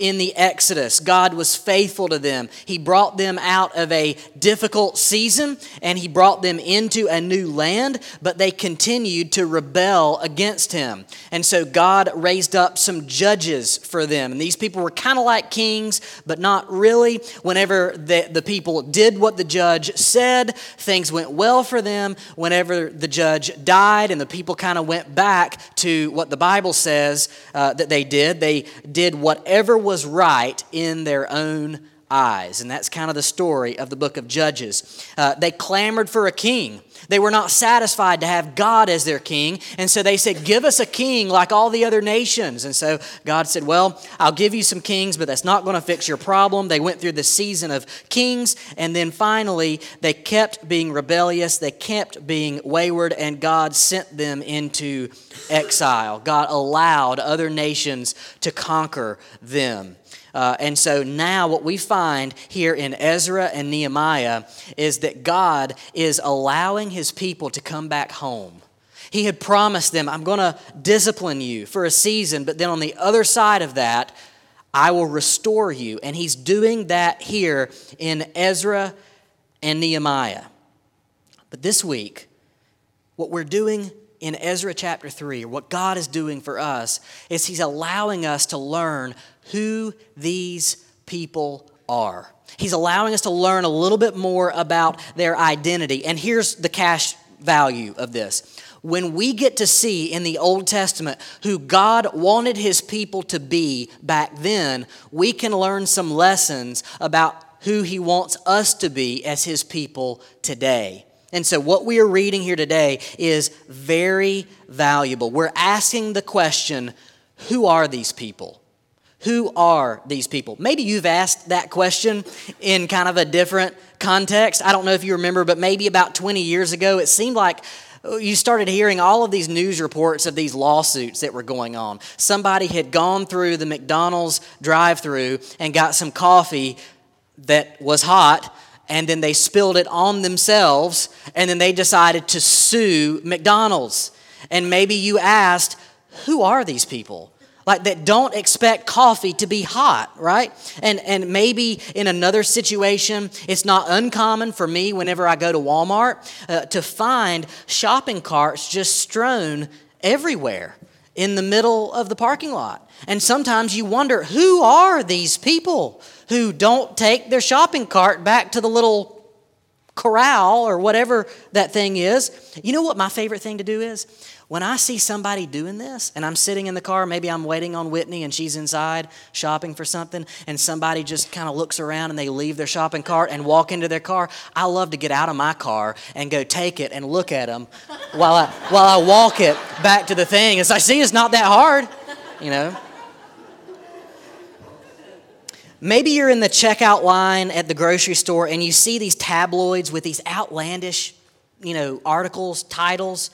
in the Exodus. God was faithful to them. He brought them out of a difficult season and He brought them into a new land, but they continued to rebel against Him. And so God raised up some judges for them. And these people were kind of like kings, but not really. Whenever the, the people did what the judge said, things went well for them. Whenever the judge died and the people kind of went back to what the Bible says uh, that they did, they did whatever was right in their own eyes. And that's kind of the story of the book of Judges. Uh, they clamored for a king. They were not satisfied to have God as their king, and so they said, Give us a king like all the other nations. And so God said, Well, I'll give you some kings, but that's not going to fix your problem. They went through the season of kings, and then finally they kept being rebellious, they kept being wayward, and God sent them into exile. God allowed other nations to conquer them. Uh, and so now, what we find here in Ezra and Nehemiah is that God is allowing his people to come back home. He had promised them, I'm going to discipline you for a season, but then on the other side of that, I will restore you. And he's doing that here in Ezra and Nehemiah. But this week, what we're doing in Ezra chapter 3, or what God is doing for us, is He's allowing us to learn who these people are. He's allowing us to learn a little bit more about their identity. And here's the cash value of this. When we get to see in the Old Testament who God wanted his people to be back then, we can learn some lessons about who he wants us to be as his people today. And so, what we are reading here today is very valuable. We're asking the question who are these people? Who are these people? Maybe you've asked that question in kind of a different context. I don't know if you remember, but maybe about 20 years ago, it seemed like uh, you started hearing all of these news reports of these lawsuits that were going on. Somebody had gone through the McDonald's drive through and got some coffee that was hot, and then they spilled it on themselves, and then they decided to sue McDonald's. And maybe you asked, who are these people? Like that don't expect coffee to be hot right? And and maybe in another situation it's not uncommon for me whenever i go to walmart uh, to find shopping carts just strewn everywhere in the middle of the parking lot. And sometimes you wonder who are these people who don't take their shopping cart back to the little corral or whatever that thing is you know what my favorite thing to do is when I see somebody doing this and I'm sitting in the car, maybe I'm waiting on Whitney and she's inside shopping for something, and somebody just kind of looks around and they leave their shopping cart and walk into their car, I love to get out of my car and go take it and look at them while I, while I walk it back to the thing. As I see, it's not that hard, you know. Maybe you're in the checkout line at the grocery store and you see these tabloids with these outlandish, you know, articles, titles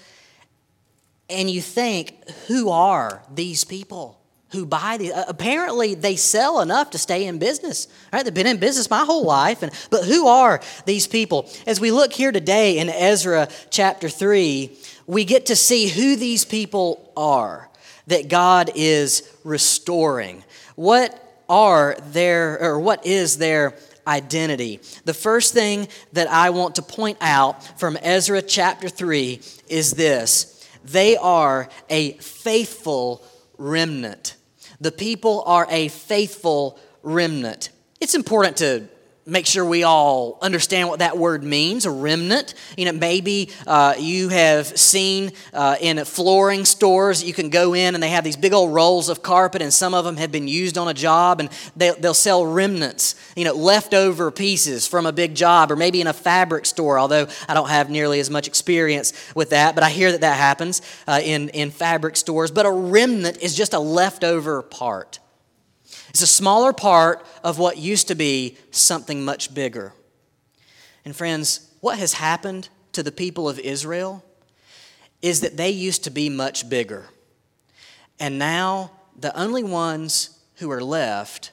and you think, who are these people who buy these? Apparently, they sell enough to stay in business. Right? They've been in business my whole life, and but who are these people? As we look here today in Ezra chapter three, we get to see who these people are that God is restoring. What are their, or what is their identity. The first thing that I want to point out from Ezra chapter 3 is this they are a faithful remnant. The people are a faithful remnant. It's important to make sure we all understand what that word means a remnant. You know maybe uh, you have seen uh, in flooring stores you can go in and they have these big old rolls of carpet and some of them have been used on a job and they, they'll sell remnants you know leftover pieces from a big job or maybe in a fabric store although i don't have nearly as much experience with that but i hear that that happens uh, in, in fabric stores. But a remnant is just a leftover part it's a smaller part of what used to be something much bigger. And friends, what has happened to the people of Israel is that they used to be much bigger. And now the only ones who are left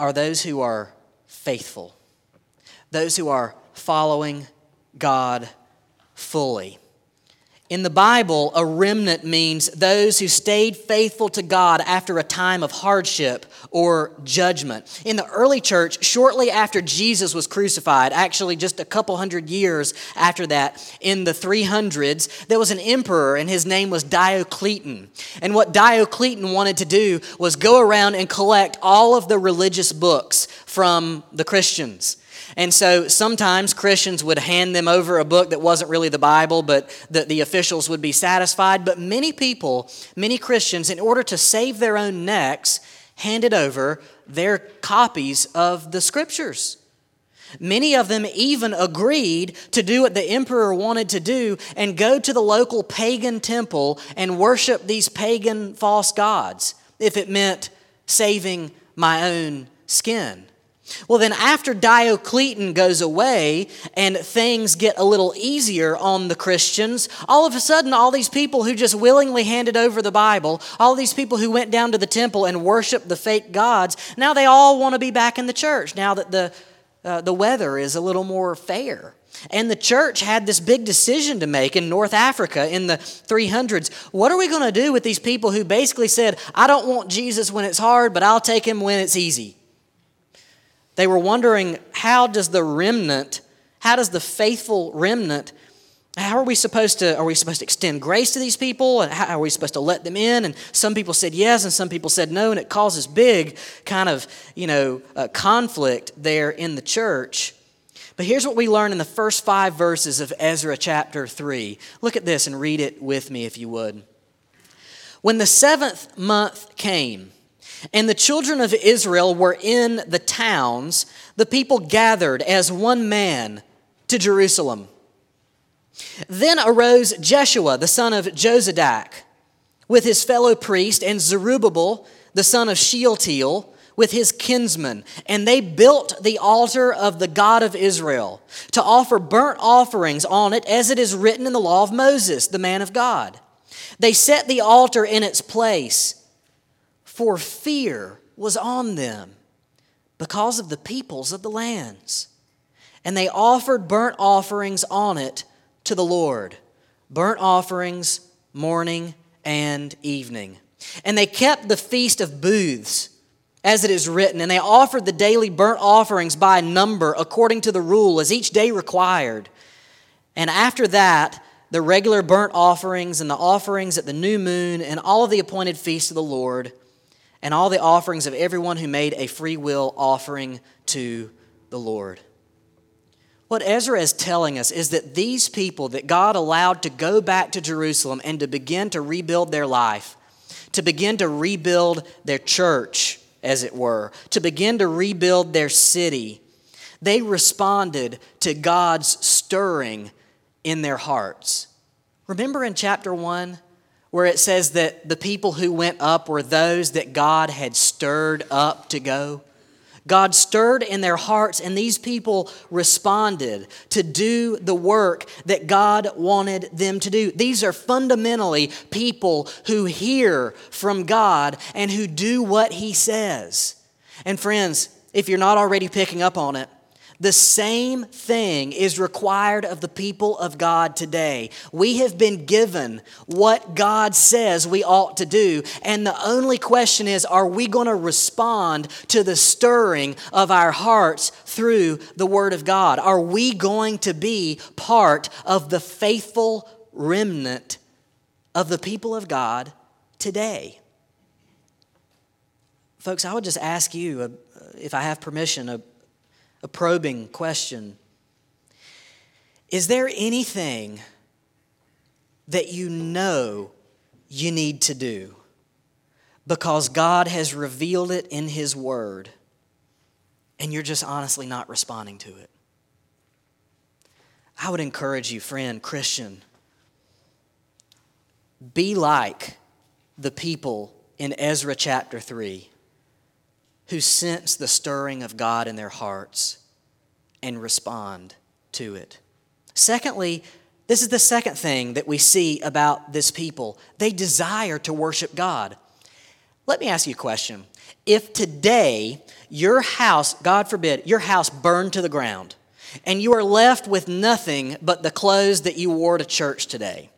are those who are faithful, those who are following God fully. In the Bible, a remnant means those who stayed faithful to God after a time of hardship or judgment. In the early church, shortly after Jesus was crucified, actually just a couple hundred years after that, in the 300s, there was an emperor and his name was Diocletian. And what Diocletian wanted to do was go around and collect all of the religious books from the Christians. And so sometimes Christians would hand them over a book that wasn't really the Bible, but the, the officials would be satisfied. But many people, many Christians, in order to save their own necks, handed over their copies of the scriptures. Many of them even agreed to do what the emperor wanted to do and go to the local pagan temple and worship these pagan false gods if it meant saving my own skin. Well, then, after Diocletian goes away and things get a little easier on the Christians, all of a sudden, all these people who just willingly handed over the Bible, all these people who went down to the temple and worshiped the fake gods, now they all want to be back in the church now that the, uh, the weather is a little more fair. And the church had this big decision to make in North Africa in the 300s. What are we going to do with these people who basically said, I don't want Jesus when it's hard, but I'll take him when it's easy? They were wondering how does the remnant, how does the faithful remnant, how are we supposed to, are we supposed to extend grace to these people? And how are we supposed to let them in? And some people said yes, and some people said no, and it causes big kind of, you know, uh, conflict there in the church. But here's what we learn in the first five verses of Ezra chapter 3. Look at this and read it with me if you would. When the seventh month came, and the children of Israel were in the towns, the people gathered as one man to Jerusalem. Then arose Jeshua, the son of Jozadak, with his fellow priest, and Zerubbabel, the son of Shealtiel, with his kinsmen, and they built the altar of the God of Israel to offer burnt offerings on it, as it is written in the law of Moses, the man of God. They set the altar in its place for fear was on them because of the peoples of the lands. And they offered burnt offerings on it to the Lord burnt offerings morning and evening. And they kept the feast of booths, as it is written, and they offered the daily burnt offerings by number according to the rule, as each day required. And after that, the regular burnt offerings and the offerings at the new moon and all of the appointed feasts of the Lord and all the offerings of everyone who made a free will offering to the Lord. What Ezra is telling us is that these people that God allowed to go back to Jerusalem and to begin to rebuild their life, to begin to rebuild their church, as it were, to begin to rebuild their city, they responded to God's stirring in their hearts. Remember in chapter 1 where it says that the people who went up were those that God had stirred up to go. God stirred in their hearts, and these people responded to do the work that God wanted them to do. These are fundamentally people who hear from God and who do what He says. And friends, if you're not already picking up on it, the same thing is required of the people of God today. We have been given what God says we ought to do, and the only question is are we going to respond to the stirring of our hearts through the Word of God? Are we going to be part of the faithful remnant of the people of God today? Folks, I would just ask you, uh, if I have permission, a a probing question. Is there anything that you know you need to do because God has revealed it in His Word and you're just honestly not responding to it? I would encourage you, friend, Christian, be like the people in Ezra chapter 3 who sense the stirring of God in their hearts and respond to it. Secondly, this is the second thing that we see about this people. They desire to worship God. Let me ask you a question. If today your house, God forbid, your house burned to the ground, and you are left with nothing but the clothes that you wore to church today,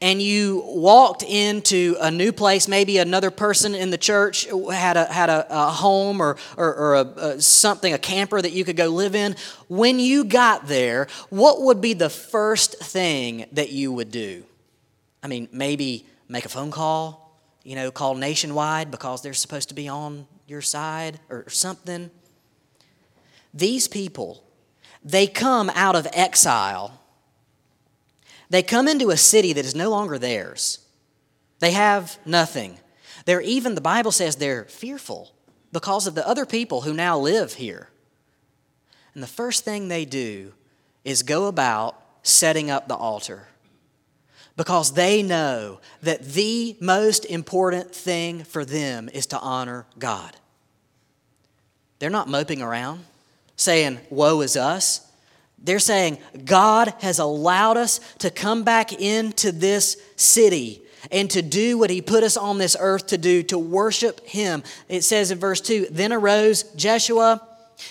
and you walked into a new place, maybe another person in the church had a, had a, a home or, or, or a, a, something, a camper that you could go live in, when you got there, what would be the first thing that you would do? I mean, maybe make a phone call, you know, call nationwide because they're supposed to be on your side or something. These people, they come out of exile they come into a city that is no longer theirs. They have nothing. They're even, the Bible says, they're fearful because of the other people who now live here. And the first thing they do is go about setting up the altar because they know that the most important thing for them is to honor God. They're not moping around saying, Woe is us. They're saying, God has allowed us to come back into this city and to do what He put us on this earth to do, to worship Him. It says in verse 2 Then arose Jeshua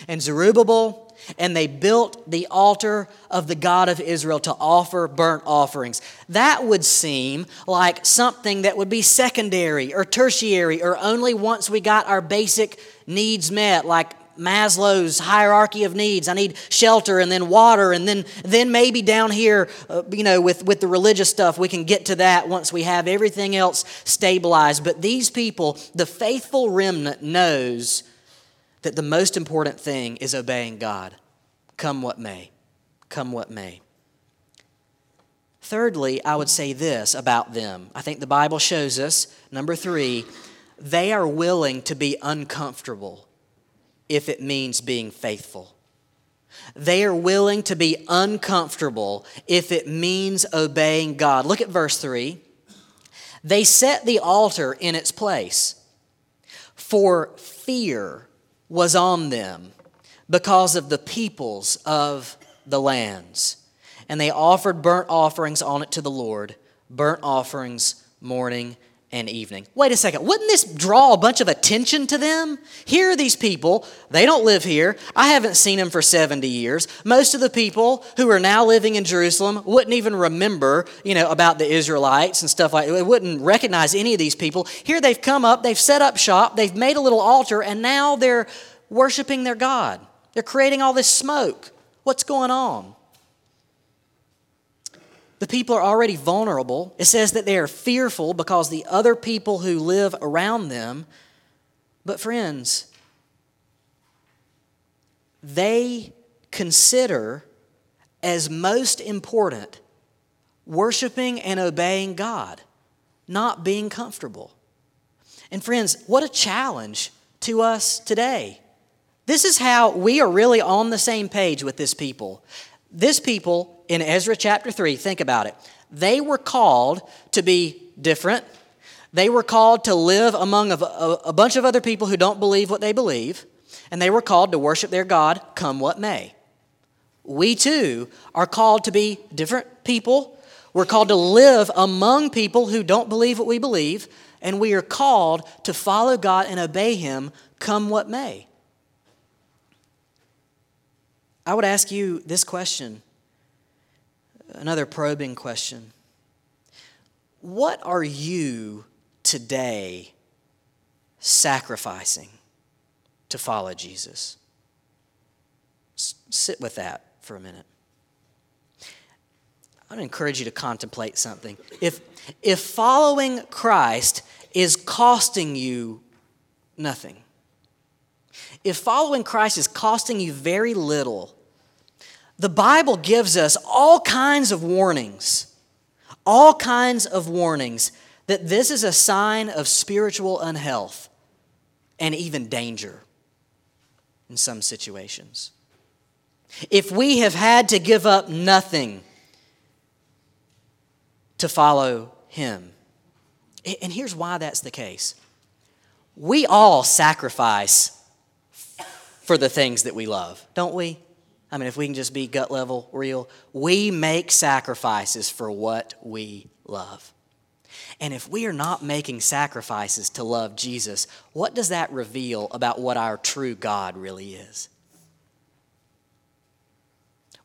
and Zerubbabel, and they built the altar of the God of Israel to offer burnt offerings. That would seem like something that would be secondary or tertiary or only once we got our basic needs met, like Maslow's hierarchy of needs. I need shelter and then water, and then, then maybe down here, uh, you know, with, with the religious stuff, we can get to that once we have everything else stabilized. But these people, the faithful remnant, knows that the most important thing is obeying God, come what may. Come what may. Thirdly, I would say this about them. I think the Bible shows us, number three, they are willing to be uncomfortable if it means being faithful. They are willing to be uncomfortable if it means obeying God. Look at verse 3. They set the altar in its place, for fear was on them because of the peoples of the lands. And they offered burnt offerings on it to the Lord, burnt offerings morning and evening. Wait a second, wouldn't this draw a bunch of attention to them? Here are these people, they don't live here. I haven't seen them for 70 years. Most of the people who are now living in Jerusalem wouldn't even remember, you know, about the Israelites and stuff like that. They wouldn't recognize any of these people. Here they've come up, they've set up shop, they've made a little altar, and now they're worshiping their God. They're creating all this smoke. What's going on? The people are already vulnerable. It says that they are fearful because the other people who live around them. But, friends, they consider as most important worshiping and obeying God, not being comfortable. And, friends, what a challenge to us today. This is how we are really on the same page with this people. This people in Ezra chapter 3, think about it. They were called to be different. They were called to live among a, a, a, bunch of other people who don't believe what they believe. And they were called to worship their God come what may. We too are called to be different people. We're called to live among people who don't believe what we believe. And we are called to follow God and obey Him come what may. I would ask you this question another probing question. What are you today sacrificing to follow Jesus? S- sit with that for a minute. I want to encourage you to contemplate something. If, if following Christ is costing you nothing, if following Christ is costing you very little, the Bible gives us all kinds of warnings, all kinds of warnings that this is a sign of spiritual unhealth and even danger in some situations. If we have had to give up nothing to follow Him, and here's why that's the case we all sacrifice for the things that we love, don't we? I mean, if we can just be gut level real, we make sacrifices for what we love. And if we are not making sacrifices to love Jesus, what does that reveal about what our true God really is?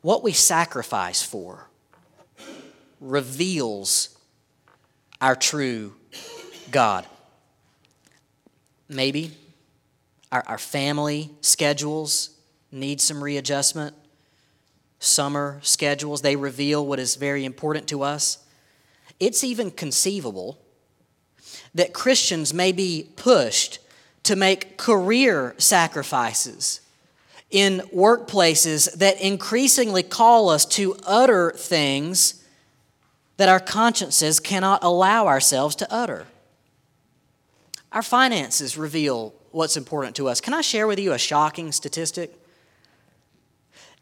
What we sacrifice for reveals our true God. Maybe our, our family schedules need some readjustment. Summer schedules, they reveal what is very important to us. It's even conceivable that Christians may be pushed to make career sacrifices in workplaces that increasingly call us to utter things that our consciences cannot allow ourselves to utter. Our finances reveal what's important to us. Can I share with you a shocking statistic?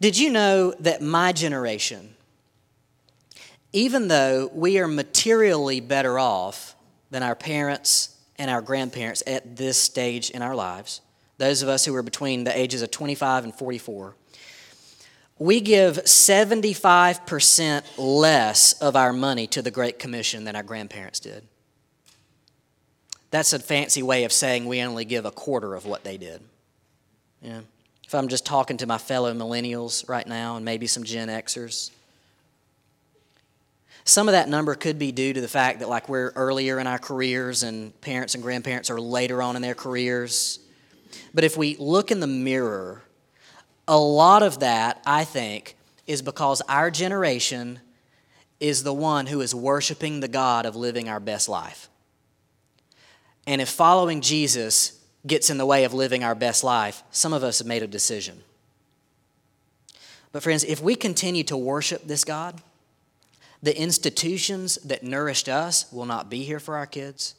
Did you know that my generation, even though we are materially better off than our parents and our grandparents at this stage in our lives, those of us who are between the ages of 25 and 44, we give 75% less of our money to the Great Commission than our grandparents did. That's a fancy way of saying we only give a quarter of what they did. Yeah. If I'm just talking to my fellow millennials right now and maybe some Gen Xers, some of that number could be due to the fact that, like, we're earlier in our careers and parents and grandparents are later on in their careers. But if we look in the mirror, a lot of that, I think, is because our generation is the one who is worshiping the God of living our best life. And if following Jesus gets in the way of living our best life, some of us have made a decision. But, friends, if we continue to worship this God, the institutions that nourished us will not be here for our kids.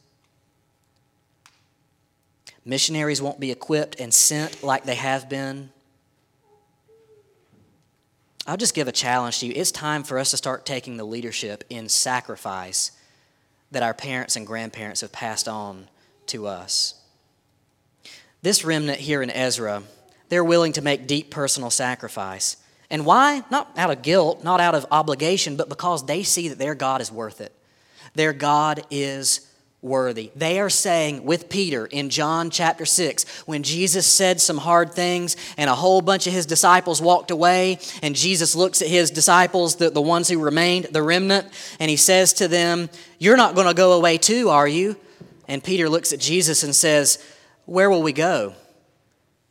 Missionaries won't be equipped and sent like they have been. I'll just give a challenge to you. It's time for us to start taking the leadership in sacrifice that our parents and grandparents have passed on to us. This remnant here in Ezra, they're willing to make deep personal sacrifice. And why? Not out of guilt, not out of obligation, but because they see that their God is worth it. Their God is worthy. They are saying with Peter in John chapter 6, when Jesus said some hard things and a whole bunch of his disciples walked away, and Jesus looks at his disciples, the, the ones who remained, the remnant, and he says to them, You're not going to go away too, are you? And Peter looks at Jesus and says, Where will we go?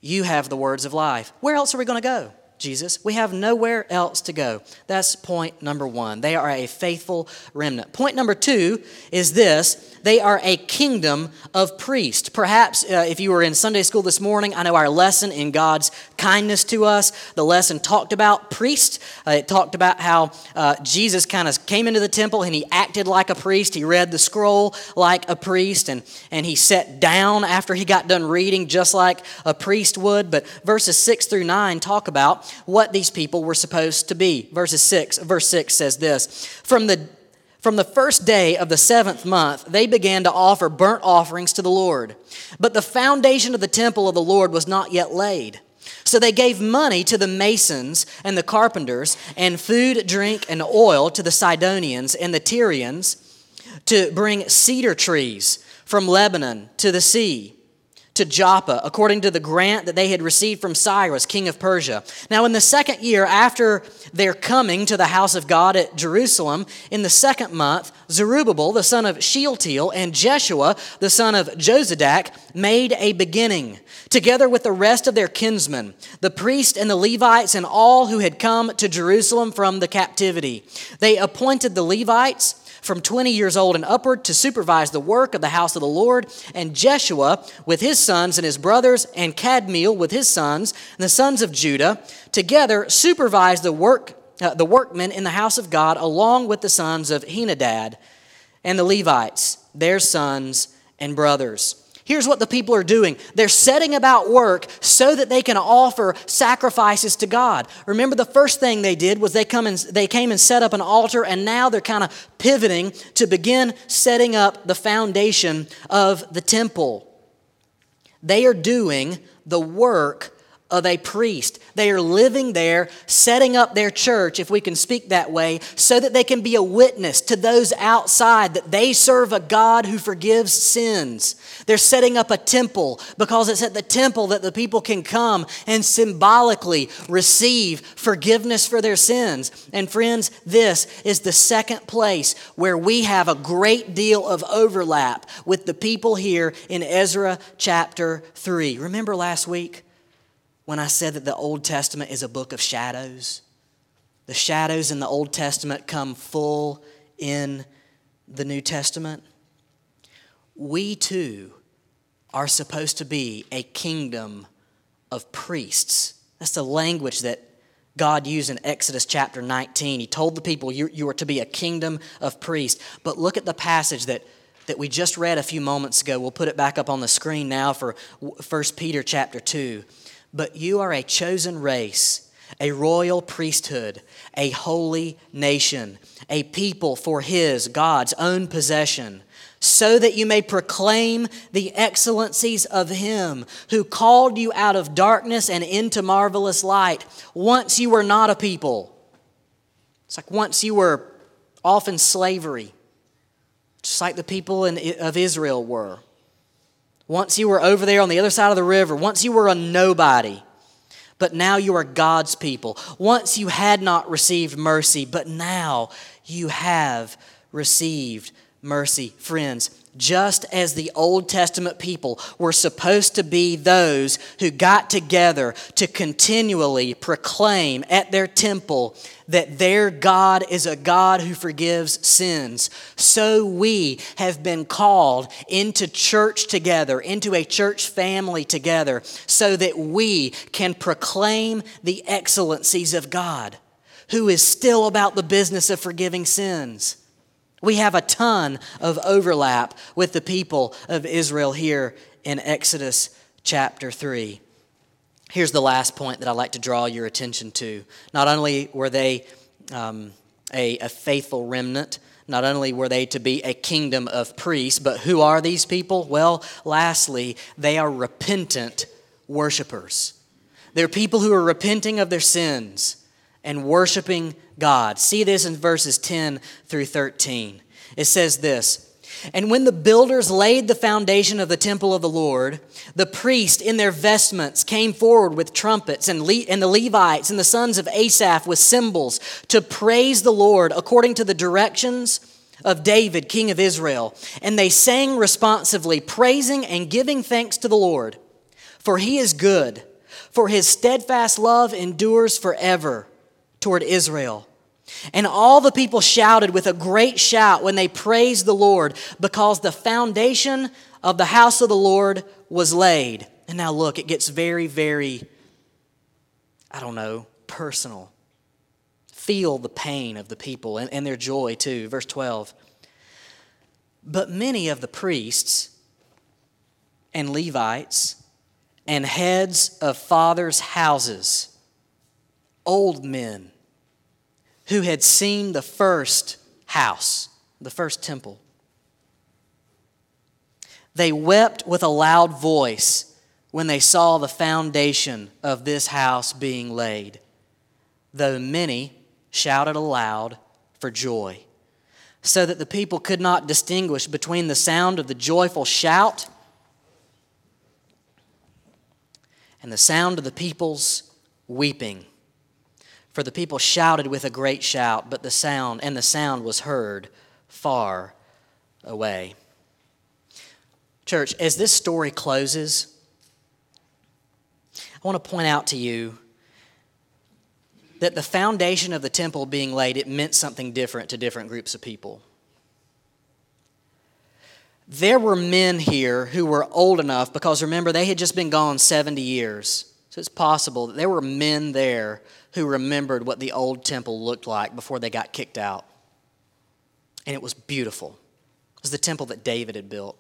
You have the words of life. Where else are we going to go? Jesus. We have nowhere else to go. That's point number one. They are a faithful remnant. Point number two is this they are a kingdom of priests. Perhaps uh, if you were in Sunday school this morning, I know our lesson in God's kindness to us, the lesson talked about priests. Uh, it talked about how uh, Jesus kind of came into the temple and he acted like a priest. He read the scroll like a priest and, and he sat down after he got done reading just like a priest would. But verses 6 through 9 talk about what these people were supposed to be. Verses 6, verse 6 says this From the from the first day of the seventh month, they began to offer burnt offerings to the Lord. But the foundation of the temple of the Lord was not yet laid. So they gave money to the masons and the carpenters, and food, drink, and oil to the Sidonians and the Tyrians to bring cedar trees from Lebanon to the sea to Joppa, according to the grant that they had received from Cyrus, king of Persia. Now, in the second year after their coming to the house of God at Jerusalem, in the second month, Zerubbabel, the son of Shealtiel, and Jeshua, the son of Jozadak, made a beginning, together with the rest of their kinsmen, the priests and the Levites, and all who had come to Jerusalem from the captivity. They appointed the Levites from 20 years old and upward to supervise the work of the house of the Lord, and Jeshua with his sons and his brothers, and Kadmiel with his sons, and the sons of Judah, together supervised the work uh, the workmen in the house of God, along with the sons of Henadad and the Levites, their sons and brothers. Here's what the people are doing they're setting about work so that they can offer sacrifices to God. Remember, the first thing they did was they, come and, they came and set up an altar, and now they're kind of pivoting to begin setting up the foundation of the temple. They are doing the work of a priest. They are living there, setting up their church, if we can speak that way, so that they can be a witness to those outside that they serve a God who forgives sins. They're setting up a temple because it's at the temple that the people can come and symbolically receive forgiveness for their sins. And friends, this is the second place where we have a great deal of overlap with the people here in Ezra chapter 3. Remember last week? When I said that the Old Testament is a book of shadows. The shadows in the Old Testament come full in the New Testament. We too are supposed to be a kingdom of priests. That's the language that God used in Exodus chapter 19. He told the people, You, you are to be a kingdom of priests. But look at the passage that, that we just read a few moments ago. We'll put it back up on the screen now for 1 Peter chapter 2. But you are a chosen race, a royal priesthood, a holy nation, a people for His, God's own possession, so that you may proclaim the excellencies of Him who called you out of darkness and into marvelous light. Once you were not a people. It's like once you were off in slavery, just like the people in, of Israel were. Once you were over there on the other side of the river. Once you were a nobody. But now you are God's people. Once you had not received mercy, but now you have received mercy. Friends, just as the Old Testament people were supposed to be those who got together to continually proclaim at their temple that their God is a God who forgives sins, so we have been called into church together, into a church family together, so that we can proclaim the excellencies of God, who is still about the business of forgiving sins. We have a ton of overlap with the people of Israel here in Exodus chapter 3. Here's the last point that I'd like to draw your attention to. Not only were they um, a, a faithful remnant, not only were they to be a kingdom of priests, but who are these people? Well, lastly, they are repentant worshipers. They're people who are repenting of their sins and worshiping God. See this in verses 10 through 13. It says this And when the builders laid the foundation of the temple of the Lord, the priests in their vestments came forward with trumpets, and, Le- and the Levites and the sons of Asaph with cymbals to praise the Lord according to the directions of David, king of Israel. And they sang responsively, praising and giving thanks to the Lord. For he is good, for his steadfast love endures forever toward Israel. And all the people shouted with a great shout when they praised the Lord because the foundation of the house of the Lord was laid. And now look, it gets very, very, I don't know, personal. Feel the pain of the people and, and their joy too. Verse 12. But many of the priests and Levites and heads of fathers' houses, old men, who had seen the first house, the first temple. They wept with a loud voice when they saw the foundation of this house being laid, though many shouted aloud for joy, so that the people could not distinguish between the sound of the joyful shout and the sound of the people's weeping. For the people shouted with a great shout, but the sound, and the sound was heard far away. Church, as this story closes, I want to point out to you that the foundation of the temple being laid, it meant something different to different groups of people. There were men here who were old enough, because remember, they had just been gone 70 years. So it's possible that there were men there who remembered what the old temple looked like before they got kicked out. And it was beautiful. It was the temple that David had built.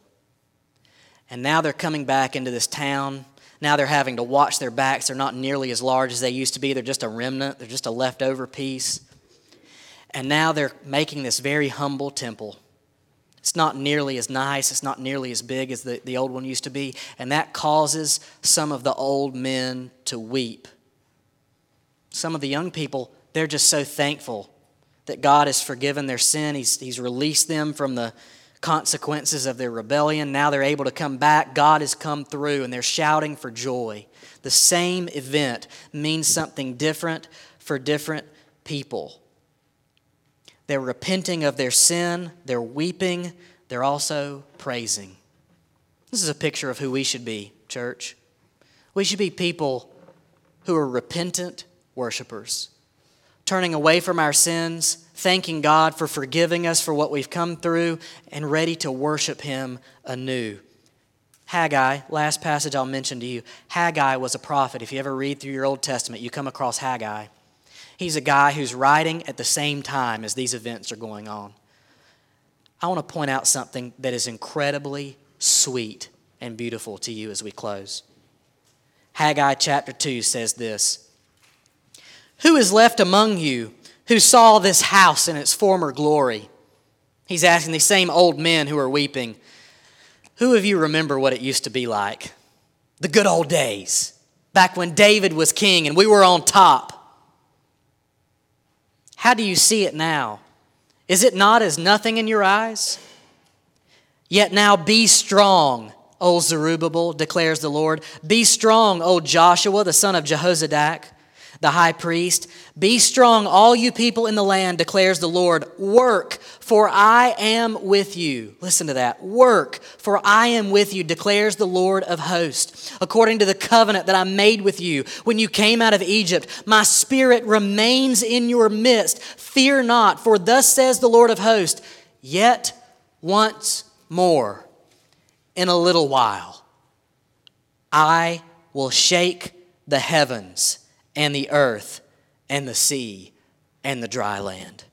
And now they're coming back into this town. Now they're having to watch their backs. They're not nearly as large as they used to be. They're just a remnant, they're just a leftover piece. And now they're making this very humble temple It's not nearly as nice, it's not nearly as big as the, the old one used to be, and that causes some of the old men to weep. Some of the young people, they're just so thankful that God has forgiven their sin. He's, he's released them from the consequences of their rebellion. Now they're able to come back. God has come through, and they're shouting for joy. The same event means something different for different people. They're repenting of their sin, they're weeping, they're also praising. This is a picture of who we should be, church. We should be people who are repentant worshipers, turning away from our sins, thanking God for forgiving us for what we've come through, and ready to worship Him anew. Haggai, last passage I'll mention to you. Haggai was a prophet. If you ever read through your Old Testament, you come across Haggai. He's a guy who's writing at the same time as these events are going on. I want to point out something that is incredibly sweet and beautiful to you as we close. Haggai chapter 2 says this Who is left among you who saw this house in its former glory? He's asking these same old men who are weeping, Who of you remember what it used to be like? The good old days, back when David was king and we were on top. How do you see it now? Is it not as nothing in your eyes? Yet now be strong, O Zerubbabel, declares the Lord. Be strong, O Joshua, the son of Jehozadak the high priest. Be strong, all you people in the land, declares the Lord. Work, for I am with you. Listen to that. Work, for I am with you, declares the Lord of hosts. According to the covenant that I made with you when you came out of Egypt, my spirit remains in your midst. Fear not, for thus says the Lord of hosts, yet once more, in a little while, I will shake the heavens and the earth and the sea and the dry land.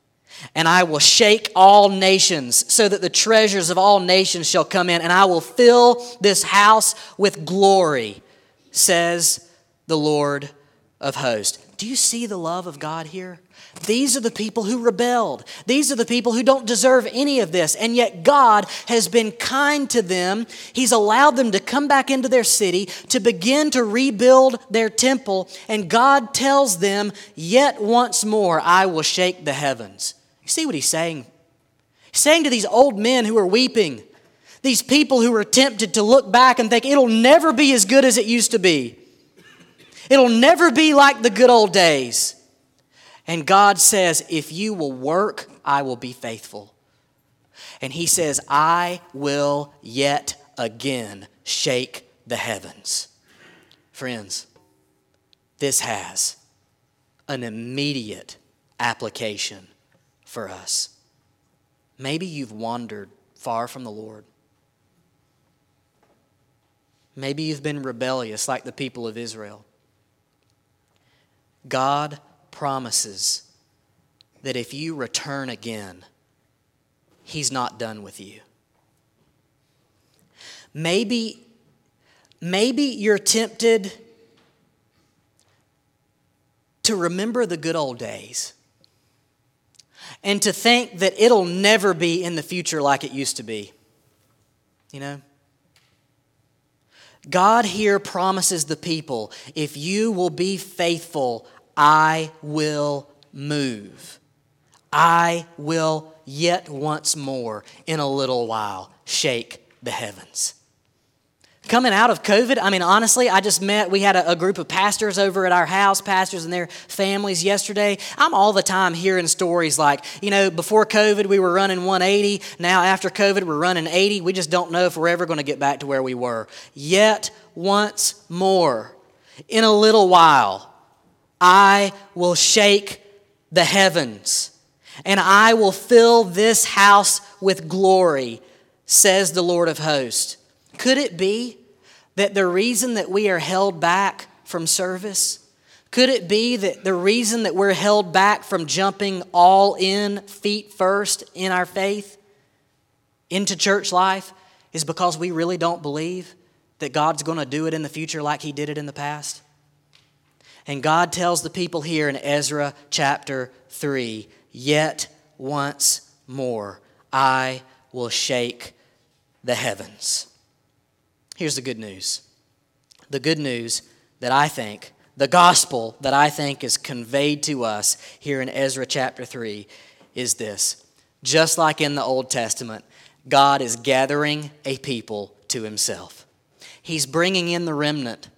And I will shake all nations so that the treasures of all nations shall come in, and I will fill this house with glory, says the Lord of hosts. Do you see the love of God here? These are the people who rebelled. These are the people who don't deserve any of this. And yet God has been kind to them. He's allowed them to come back into their city, to begin to rebuild their temple. And God tells them, Yet once more I will shake the heavens. You see what he's saying? He's saying to these old men who are weeping, these people who are tempted to look back and think it'll never be as good as it used to be. It'll never be like the good old days. And God says, If you will work, I will be faithful. And He says, I will yet again shake the heavens. Friends, this has an immediate application for us. Maybe you've wandered far from the Lord. Maybe you've been rebellious like the people of Israel. God promises that if you return again, He's not done with you. Maybe, maybe you're tempted to remember the good old days and to think that it'll never be in the future like it used to be. You know? God here promises the people if you will be faithful, I will move. I will yet once more, in a little while, shake the heavens. Coming out of COVID, I mean, honestly, I just met, we had a, a, group of pastors over at our house, pastors and their families yesterday. I'm all the time hearing stories like, you know, before COVID, we were running 180. Now, after COVID, we're running 80. We just don't know if we're ever going to get back to where we were. Yet once more, in a little while, I will shake the heavens, and I will fill this house with glory, says the Lord of hosts. Could it be that the reason that we are held back from service, could it be that the reason that we're held back from jumping all in, feet first, in our faith into church life is because we really don't believe that God's going to do it in the future like He did it in the past? And God tells the people here in Ezra chapter 3 Yet once more I will shake the heavens. Here's the good news the good news that I think, the gospel that I think is conveyed to us here in Ezra chapter 3 is this. Just like in the Old Testament, God is gathering a people to himself. He's bringing in the remnant.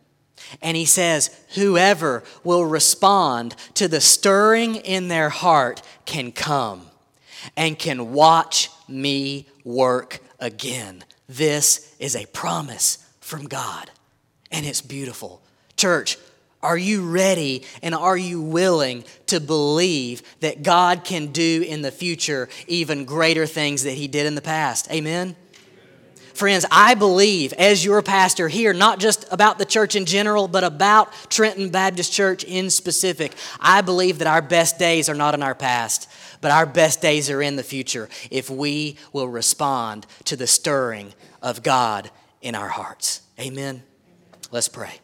And he says, Whoever will respond to the stirring in their heart can come and can watch me work again. This is a promise from God, and it's beautiful. Church, are you ready and are you willing to believe that God can do in the future even greater things that He did in the past? Amen? Friends, I believe as your pastor here, not just about the church in general, but about Trenton Baptist Church in specific, I believe that our best days are not in our past, but our best days are in the future if we will respond to the stirring of God in our hearts. Amen. Let's pray.